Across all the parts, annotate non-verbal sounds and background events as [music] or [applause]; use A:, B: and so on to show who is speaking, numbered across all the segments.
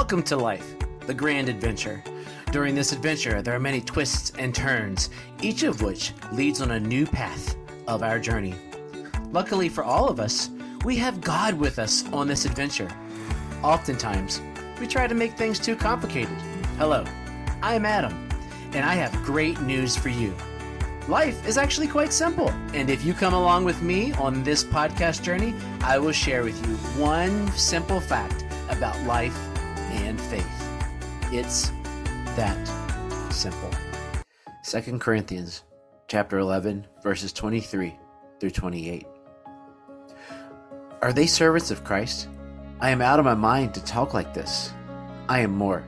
A: Welcome to life, the grand adventure. During this adventure, there are many twists and turns, each of which leads on a new path of our journey. Luckily for all of us, we have God with us on this adventure. Oftentimes, we try to make things too complicated. Hello, I'm Adam, and I have great news for you. Life is actually quite simple, and if you come along with me on this podcast journey, I will share with you one simple fact about life and faith. It's that simple. 2 Corinthians chapter 11 verses 23 through 28. Are they servants of Christ? I am out of my mind to talk like this. I am more.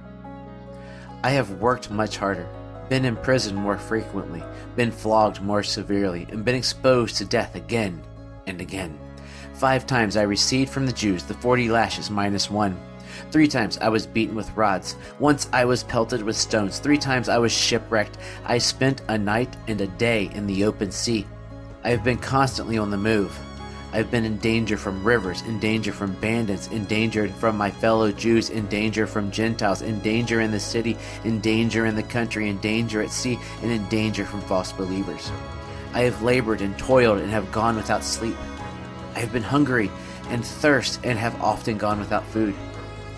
A: I have worked much harder, been in prison more frequently, been flogged more severely, and been exposed to death again and again. Five times I received from the Jews the forty lashes minus one. Three times I was beaten with rods. Once I was pelted with stones. Three times I was shipwrecked. I spent a night and a day in the open sea. I have been constantly on the move. I have been in danger from rivers, in danger from bandits, in danger from my fellow Jews, in danger from Gentiles, in danger in the city, in danger in the country, in danger at sea, and in danger from false believers. I have labored and toiled and have gone without sleep. I have been hungry and thirst and have often gone without food.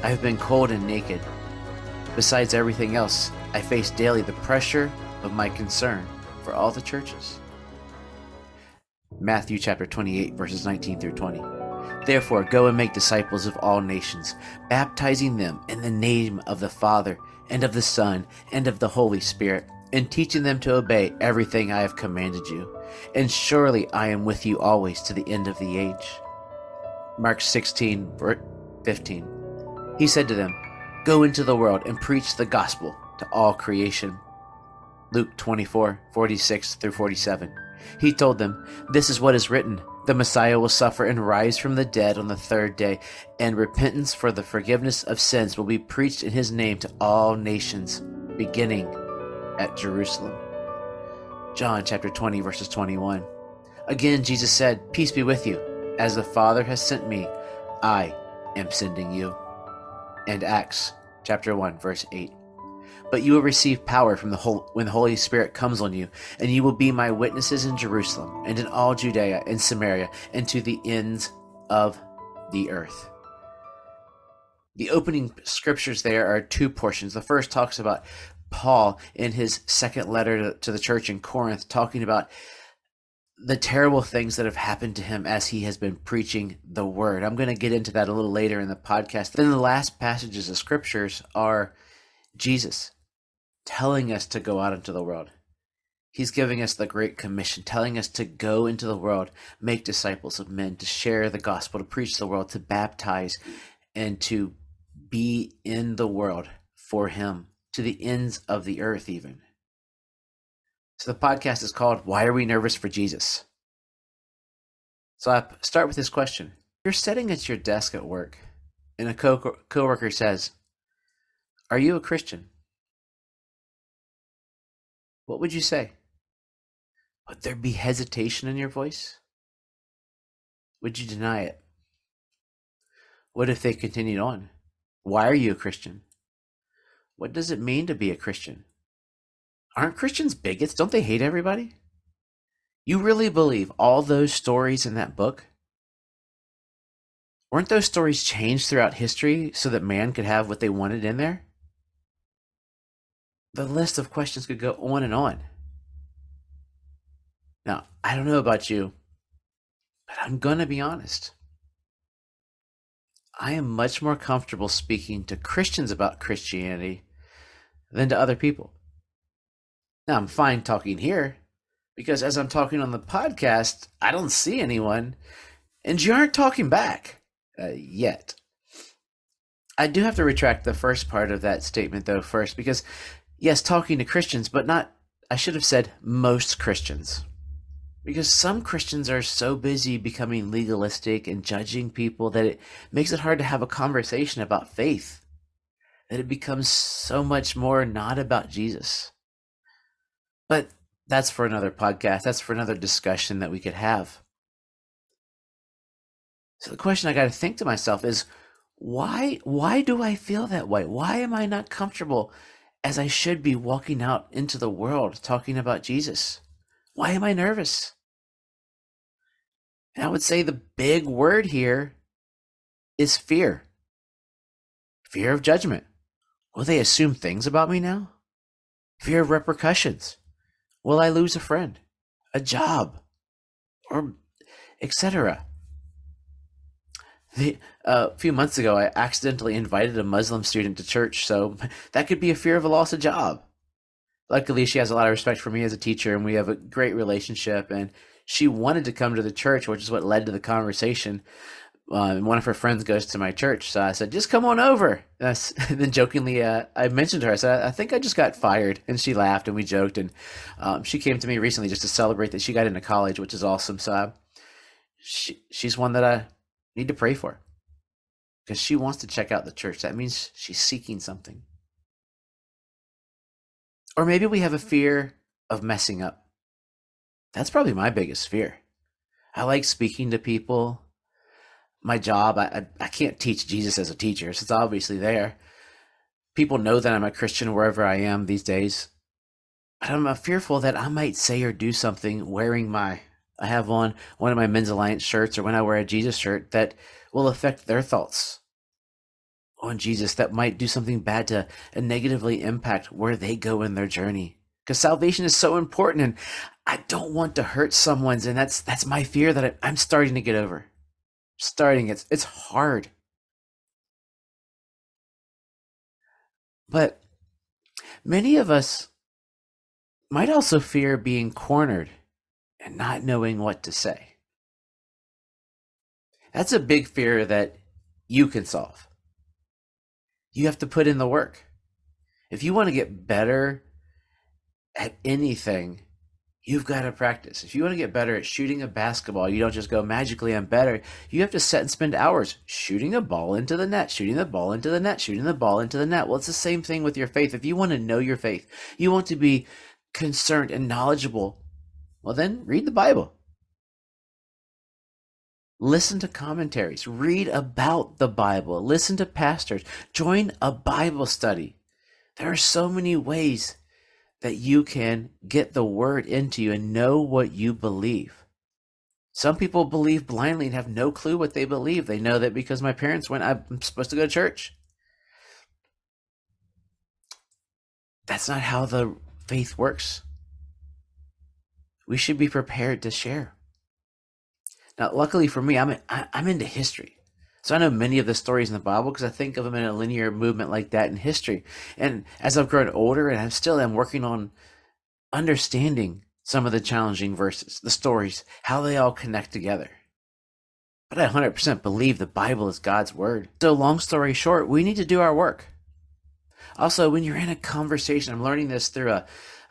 A: I have been cold and naked. Besides everything else, I face daily the pressure of my concern for all the churches. Matthew chapter 28, verses 19 through 20. Therefore, go and make disciples of all nations, baptizing them in the name of the Father, and of the Son, and of the Holy Spirit, and teaching them to obey everything I have commanded you. And surely I am with you always to the end of the age. Mark 16, 15. He said to them, Go into the world and preach the gospel to all creation. Luke 24, 46 through 47. He told them, This is what is written The Messiah will suffer and rise from the dead on the third day, and repentance for the forgiveness of sins will be preached in his name to all nations, beginning at Jerusalem. John chapter 20, verses 21. Again, Jesus said, Peace be with you. As the Father has sent me, I am sending you. And Acts chapter 1, verse 8. But you will receive power from the whole, when the Holy Spirit comes on you, and you will be my witnesses in Jerusalem and in all Judea and Samaria and to the ends of the earth. The opening scriptures there are two portions. The first talks about Paul in his second letter to, the church in Corinth, talking about the terrible things that have happened to him as he has been preaching the word. I'm going to get into that a little later in the podcast. Then the last passages of scriptures are Jesus telling us to go out into the world. He's giving us the Great Commission, telling us to go into the world, make disciples of men, to share the gospel, to preach the world, to baptize, and to be in the world for Him, to the ends of the earth, even. So the podcast is called Why Are We Nervous for Jesus? So I start with this question. You're sitting at your desk at work, and a co- coworker says, Are you a Christian? What would you say? Would there be hesitation in your voice? Would you deny it? What if they continued on? Why are you a Christian? What does it mean to be a Christian? Aren't Christians bigots? Don't they hate everybody? You really believe all those stories in that book? Weren't those stories changed throughout history so that man could have what they wanted in there? The list of questions could go on and on. Now, I don't know about you, but I'm going to be honest. I am much more comfortable speaking to Christians about Christianity than to other people. Now, I'm fine talking here because as I'm talking on the podcast, I don't see anyone, and you aren't talking back uh, yet. I do have to retract the first part of that statement, though, first, because yes, talking to Christians, but not, I should have said most Christians. Because some Christians are so busy becoming legalistic and judging people that it makes it hard to have a conversation about faith, that it becomes so much more not about Jesus. But that's for another podcast. That's for another discussion that we could have. So the question I got to think to myself is why why do I feel that way? Why am I not comfortable as I should be walking out into the world talking about Jesus? Why am I nervous? And I would say the big word here is fear. Fear of judgment. Will they assume things about me now? Fear of repercussions. Will I lose a friend, a job, or etc.? The, uh, a few months ago, I accidentally invited a Muslim student to church, so [laughs] that could be a fear of a loss of job. Luckily, she has a lot of respect for me as a teacher, and we have a great relationship. And she wanted to come to the church, which is what led to the conversation. Uh, one of her friends goes to my church, so I said, "Just come on over." [laughs] And then jokingly, uh, I mentioned to her. I said, "I think I just got fired," and she laughed, and we joked. And um, she came to me recently just to celebrate that she got into college, which is awesome. So I, she she's one that I need to pray for because she wants to check out the church. That means she's seeking something. Or maybe we have a fear of messing up. That's probably my biggest fear. I like speaking to people. My job, I, I, I can't teach Jesus as a teacher, so it's obviously there. People know that I'm a Christian wherever I am these days. But I'm fearful that I might say or do something wearing my I have on one of my Men's Alliance shirts or when I wear a Jesus shirt that will affect their thoughts on Jesus that might do something bad to and negatively impact where they go in their journey. Because salvation is so important and I don't want to hurt someone's and that's that's my fear that I, am starting to get over. Starting it's it's hard. But many of us might also fear being cornered and not knowing what to say. That's a big fear that you can solve. You have to put in the work. If you want to get better at anything, you've got to practice. If you want to get better at shooting a basketball, you don't just go magically, I'm better. You have to set and spend hours shooting a ball into the net, shooting the ball into the net, shooting the ball into the net. Well, it's the same thing with your faith. If you want to know your faith, you want to be concerned and knowledgeable well, then read the Bible. Listen to commentaries. Read about the Bible. Listen to pastors. Join a Bible study. There are so many ways that you can get the word into you and know what you believe. Some people believe blindly and have no clue what they believe. They know that because my parents went, I'm supposed to go to church. That's not how the faith works we should be prepared to share. Now, luckily for me, I'm I'm into history, so I know many of the stories in the Bible because I think of them in a linear movement like that in history. And as I've grown older, and I still am working on understanding some of the challenging verses, the stories, how they all connect together. But I 100% believe the Bible is God's word. So, long story short, we need to do our work. Also, when you're in a conversation, I'm learning this through a,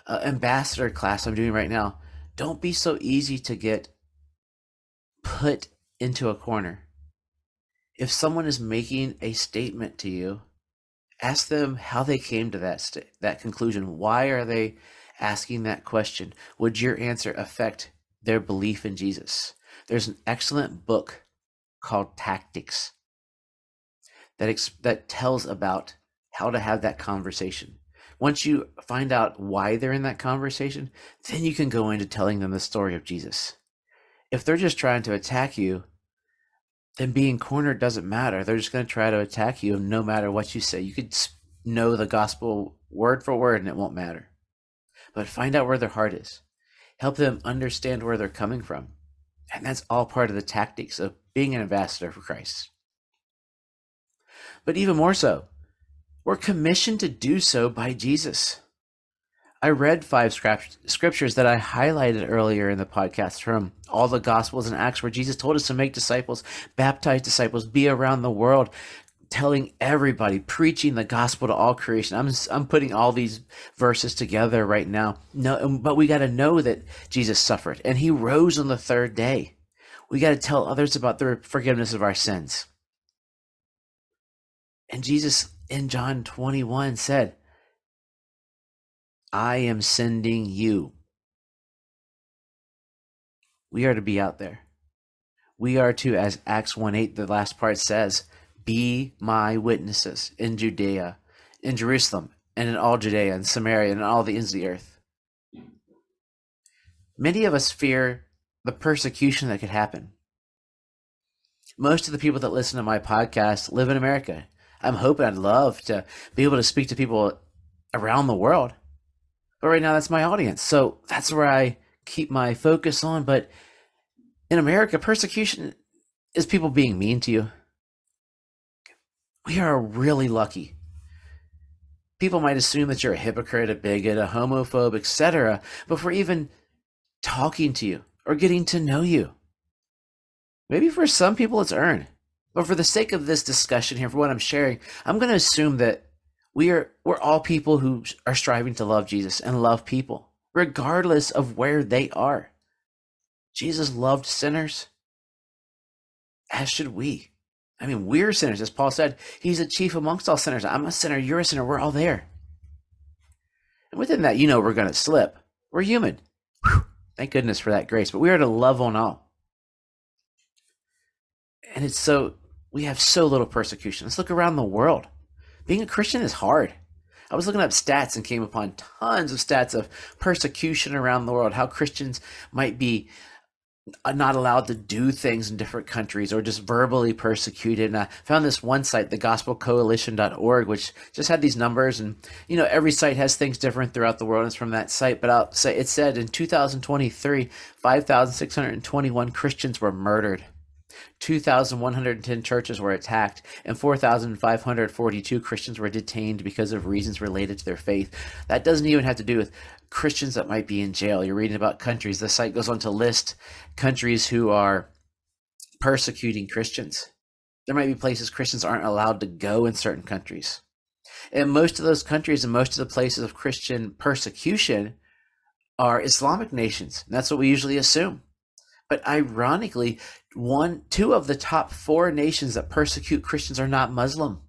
A: a ambassador class I'm doing right now don't be so easy to get put into a corner. If someone is making a statement to you, ask them how they came to that st- that conclusion. Why are they asking that question? Would your answer affect their belief in Jesus? There's an excellent book called Tactics that ex- that tells about how to have that conversation. Once you find out why they're in that conversation, then you can go into telling them the story of Jesus. If they're just trying to attack you, then being cornered doesn't matter. They're just going to try to attack you no matter what you say. You could know the gospel word for word and it won't matter. But find out where their heart is. Help them understand where they're coming from. And that's all part of the tactics of being an ambassador for Christ. But even more so, we're commissioned to do so by Jesus. I read five scriptures that I highlighted earlier in the podcast from all the Gospels and Acts where Jesus told us to make disciples, baptize disciples, be around the world, telling everybody, preaching the gospel to all creation. I'm I'm putting all these verses together right now. No, um, but we got to know that Jesus suffered and he rose on the third day. We got to tell others about the forgiveness of our sins. And Jesus in John 21 said, I am sending you. We are to be out there. We are to, as Acts 1 8, the last part says, Be my witnesses in Judea, in Jerusalem, and in all Judea and Samaria and all the ends of the earth. Many of us fear the persecution that could happen. Most of the people that listen to my podcast live in America. I'm hoping I'd love to be able to speak to people around the world. But right now, that's my audience. So that's where I keep my focus on. But in America, persecution is people being mean to you. We are really lucky. People might assume that you're a hypocrite, a bigot, a homophobe, etc., before even talking to you or getting to know you. Maybe for some people it's earned. But for the sake of this discussion here, for what I'm sharing, I'm going to assume that we are we're all people who are striving to love Jesus and love people, regardless of where they are. Jesus loved sinners, as should we. I mean, we're sinners, as Paul said. He's a chief amongst all sinners. I'm a sinner, you're a sinner, we're all there. And within that, you know we're going to slip. We're human. Whew, thank goodness for that grace. But we are to love on all. And it's so, we have so little persecution. Let's look around the world. Being a Christian is hard. I was looking up stats and came upon tons of stats of persecution around the world, how Christians might be uh, not allowed to do things in different countries or just verbally persecuted. And I found this one site, the gospelcoalition.org, which just had these numbers. And, you know, every site has things different throughout the world. It's from that site. But I'll say it said in 2023, 5,621 Christians were murdered. 2,110 churches were attacked, and 4,542 Christians were detained because of reasons related to their faith. That doesn't even have to do with Christians that might be in jail. You're reading about countries. The site goes on to list countries who are persecuting Christians. There might be places Christians aren't allowed to go in certain countries. And most of those countries and most of the places of Christian persecution are Islamic nations. And that's what we usually assume. But ironically, one, two of the top four nations that persecute Christians are not Muslim.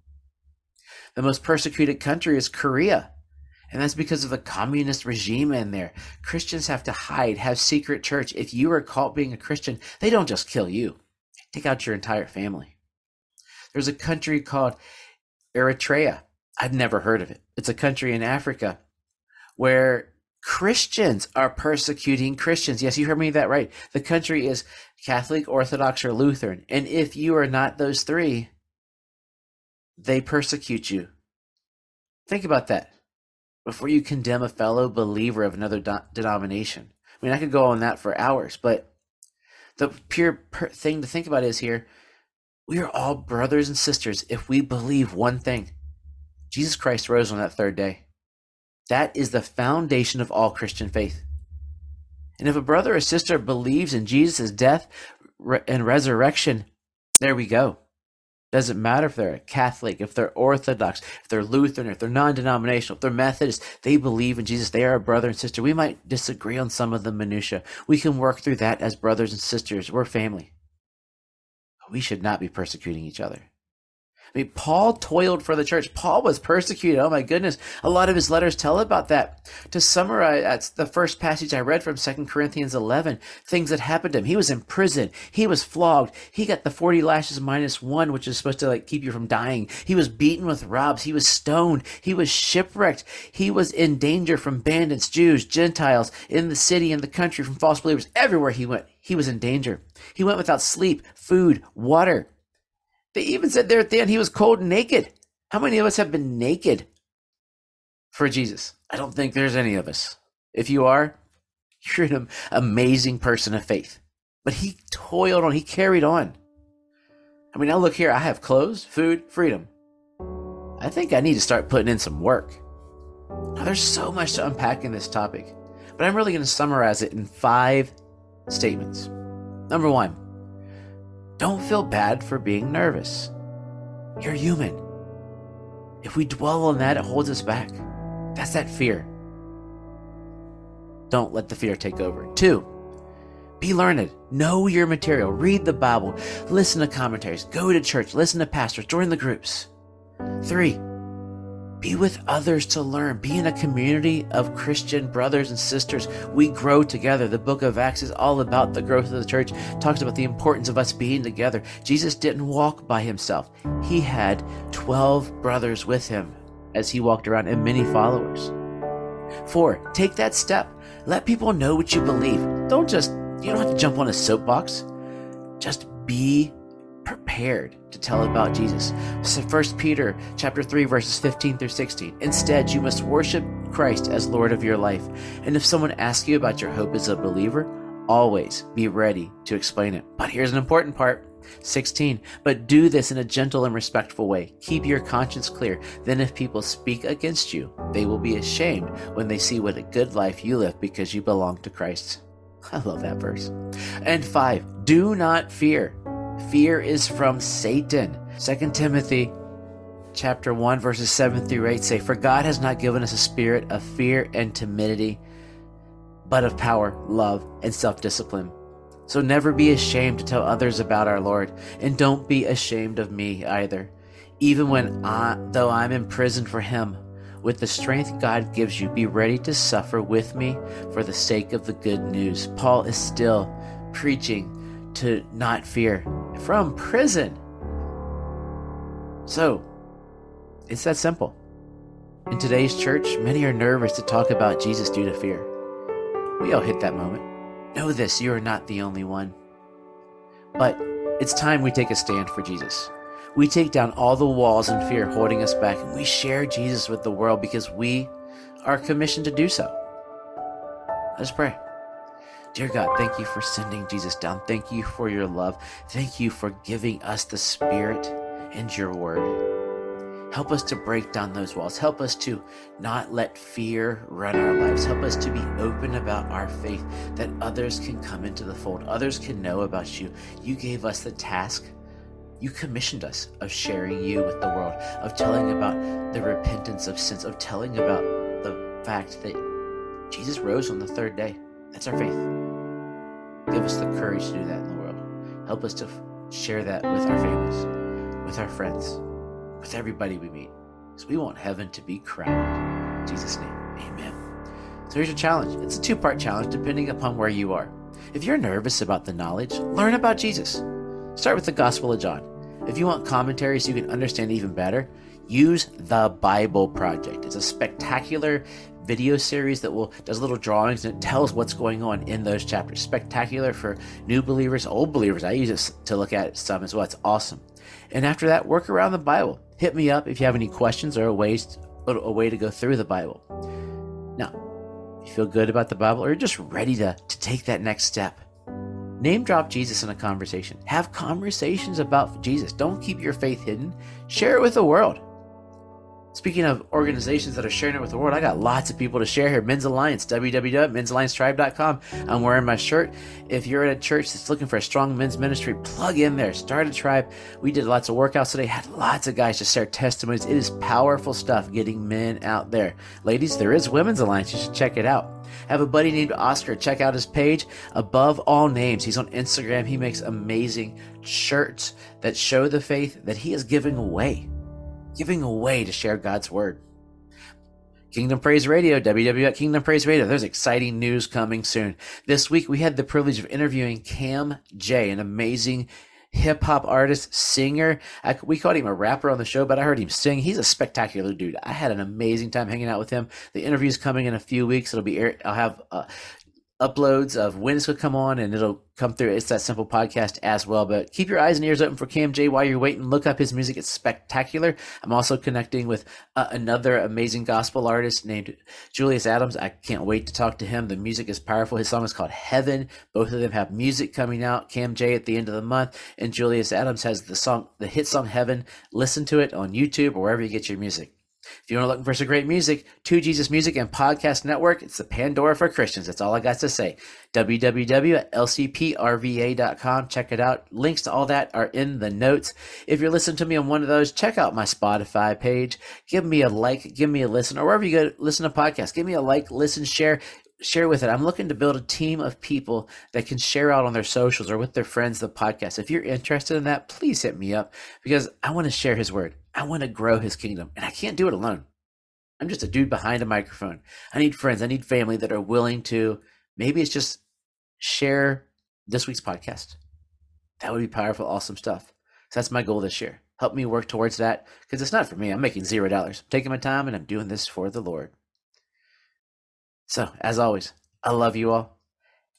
A: The most persecuted country is Korea. And that's because of the communist regime in there. Christians have to hide, have secret church. If you are caught being a Christian, they don't just kill you, they take out your entire family. There's a country called Eritrea. I'd never heard of it. It's a country in Africa where Christians are persecuting Christians. Yes, you heard me that right. The country is Catholic, Orthodox, or Lutheran. And if you are not those three, they persecute you. Think about that before you condemn a fellow believer of another do- denomination. I mean, I could go on that for hours, but the pure per- thing to think about is here we are all brothers and sisters if we believe one thing Jesus Christ rose on that third day. That is the foundation of all Christian faith. And if a brother or sister believes in Jesus' death and resurrection, there we go. Doesn't matter if they're a Catholic, if they're Orthodox, if they're Lutheran, if they're non denominational, if they're Methodist, they believe in Jesus. They are a brother and sister. We might disagree on some of the minutiae. We can work through that as brothers and sisters. We're family. We should not be persecuting each other. I mean, Paul toiled for the church. Paul was persecuted. Oh my goodness. A lot of his letters tell about that. To summarize, that's the first passage I read from Second Corinthians 11, things that happened to him. He was in prison. He was flogged. He got the 40 lashes minus one, which is supposed to like keep you from dying. He was beaten with rods. He was stoned. He was shipwrecked. He was in danger from bandits, Jews, Gentiles, in the city, in the country, from false believers. Everywhere he went, he was in danger. He went without sleep, food, water. They even said there at the end he was cold naked. How many of us have been naked for Jesus? I don't think there's any of us. If you are, [laughs] you're an amazing person of faith. But he toiled on, he carried on. I mean, now look here, I have clothes, food, freedom. I think I need to start putting in some work. Now, there's so much to unpack in this topic, but I'm really going to summarize it in five statements. Number one, don't feel bad for being nervous. You're human. If we dwell on that, it holds us back. That's that fear. Don't let the fear take over. Two, be learned. Know your material. Read the Bible. Listen to commentaries. Go to church. Listen to pastors. Join the groups. Three, Be with others to learn. Be in a community of Christian brothers and sisters. We grow together. The book of Acts is all about the growth of the church, talks about the importance of us being together. Jesus didn't walk by himself, he had 12 brothers with him as he walked around and many followers. Four, take that step. Let people know what you believe. Don't just, you don't have to jump on a soapbox. Just be prepared to tell about Jesus. So 1 Peter chapter 3 verses 15 through 16. Instead, you must worship Christ as Lord of your life. And if someone asks you about your hope as a believer, always be ready to explain it. But here's an important part. 16. But do this in a gentle and respectful way. Keep your conscience clear. Then, if people speak against you, they will be ashamed when they see what a good life you live because you belong to Christ. [laughs] I love that verse. And 5. Do not fear. Fear is from Satan. 2 Timothy chapter 1 verses 7 through 8 say for God has not given us a spirit of fear and timidity but of power, love, and self-discipline. So never be ashamed to tell others about our Lord, and don't be ashamed of me either. Even when I though I'm imprisoned for him, with the strength God gives you, be ready to suffer with me for the sake of the good news. Paul is still preaching to not fear from prison. So, it's that simple. In today's church, many are nervous to talk about Jesus due to fear. We all hit that moment. Know this, you are not the only one. But it's time we take a stand for Jesus. We take down all the walls and fear holding us back, and we share Jesus with the world because we are commissioned to do so. Let's pray. Dear God, thank you for sending Jesus down. Thank you for your love. Thank you for giving us the Spirit and your word. Help us to break down those walls. Help us to not let fear run our lives. Help us to be open about our faith that others can come into the fold. Others can know about you. You gave us the task. You commissioned us of sharing you with the world, of telling about the repentance of sins, of telling about the fact that Jesus rose on the third day. That's our faith. Give us the courage to do that in the world. Help us to share that with our families, with our friends, with everybody we meet. Because we want heaven to be crowded. In Jesus' name, amen. So here's your challenge. It's a two part challenge depending upon where you are. If you're nervous about the knowledge, learn about Jesus. Start with the Gospel of John. If you want commentaries you can understand even better, use the Bible Project. It's a spectacular video series that will does little drawings and it tells what's going on in those chapters. Spectacular for new believers, old believers. I use it to look at some as well. It's awesome. And after that, work around the Bible. Hit me up if you have any questions or a ways a way to go through the Bible. Now, you feel good about the Bible or you're just ready to, to take that next step. Name drop Jesus in a conversation. Have conversations about Jesus. Don't keep your faith hidden. Share it with the world. Speaking of organizations that are sharing it with the world, I got lots of people to share here. Men's Alliance, www.mensalliancetribe.com. I'm wearing my shirt. If you're at a church that's looking for a strong men's ministry, plug in there. Start a tribe. We did lots of workouts today, had lots of guys to share testimonies. It is powerful stuff getting men out there. Ladies, there is Women's Alliance. You should check it out. Have a buddy named Oscar. Check out his page, Above All Names. He's on Instagram. He makes amazing shirts that show the faith that he is giving away giving away to share God's word. Kingdom Praise Radio, www. Kingdom Praise Radio. There's exciting news coming soon. This week we had the privilege of interviewing Cam J, an amazing hip hop artist, singer. I, we called him a rapper on the show, but I heard him sing. He's a spectacular dude. I had an amazing time hanging out with him. The interview's coming in a few weeks. It'll be I'll have uh, uploads of when going to come on and it'll come through. It's that simple podcast as well. But keep your eyes and ears open for Cam J while you're waiting. Look up his music. It's spectacular. I'm also connecting with uh, another amazing gospel artist named Julius Adams. I can't wait to talk to him. The music is powerful. His song is called Heaven. Both of them have music coming out. Cam J at the end of the month and Julius Adams has the song, the hit song Heaven. Listen to it on YouTube or wherever you get your music. If you are looking for some great music, 2Jesus Music and Podcast Network, it's the Pandora for Christians. That's all I got to say. www.lcprva.com. Check it out. Links to all that are in the notes. If you're listening to me on one of those, check out my Spotify page. Give me a like, give me a listen, or wherever you go listen to podcasts, give me a like, listen, share share with it. I'm looking to build a team of people that can share out on their socials or with their friends the podcast. If you're interested in that, please hit me up because I want to share his word. I want to grow his kingdom, and I can't do it alone. I'm just a dude behind a microphone. I need friends. I need family that are willing to, maybe it's just share this week's podcast. That would be powerful, awesome stuff. So that's my goal this year. Help me work towards that because it's not for me. I'm making zero dollars. I'm taking my time and I'm doing this for the Lord. So, as always, I love you all.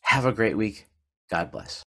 A: Have a great week. God bless.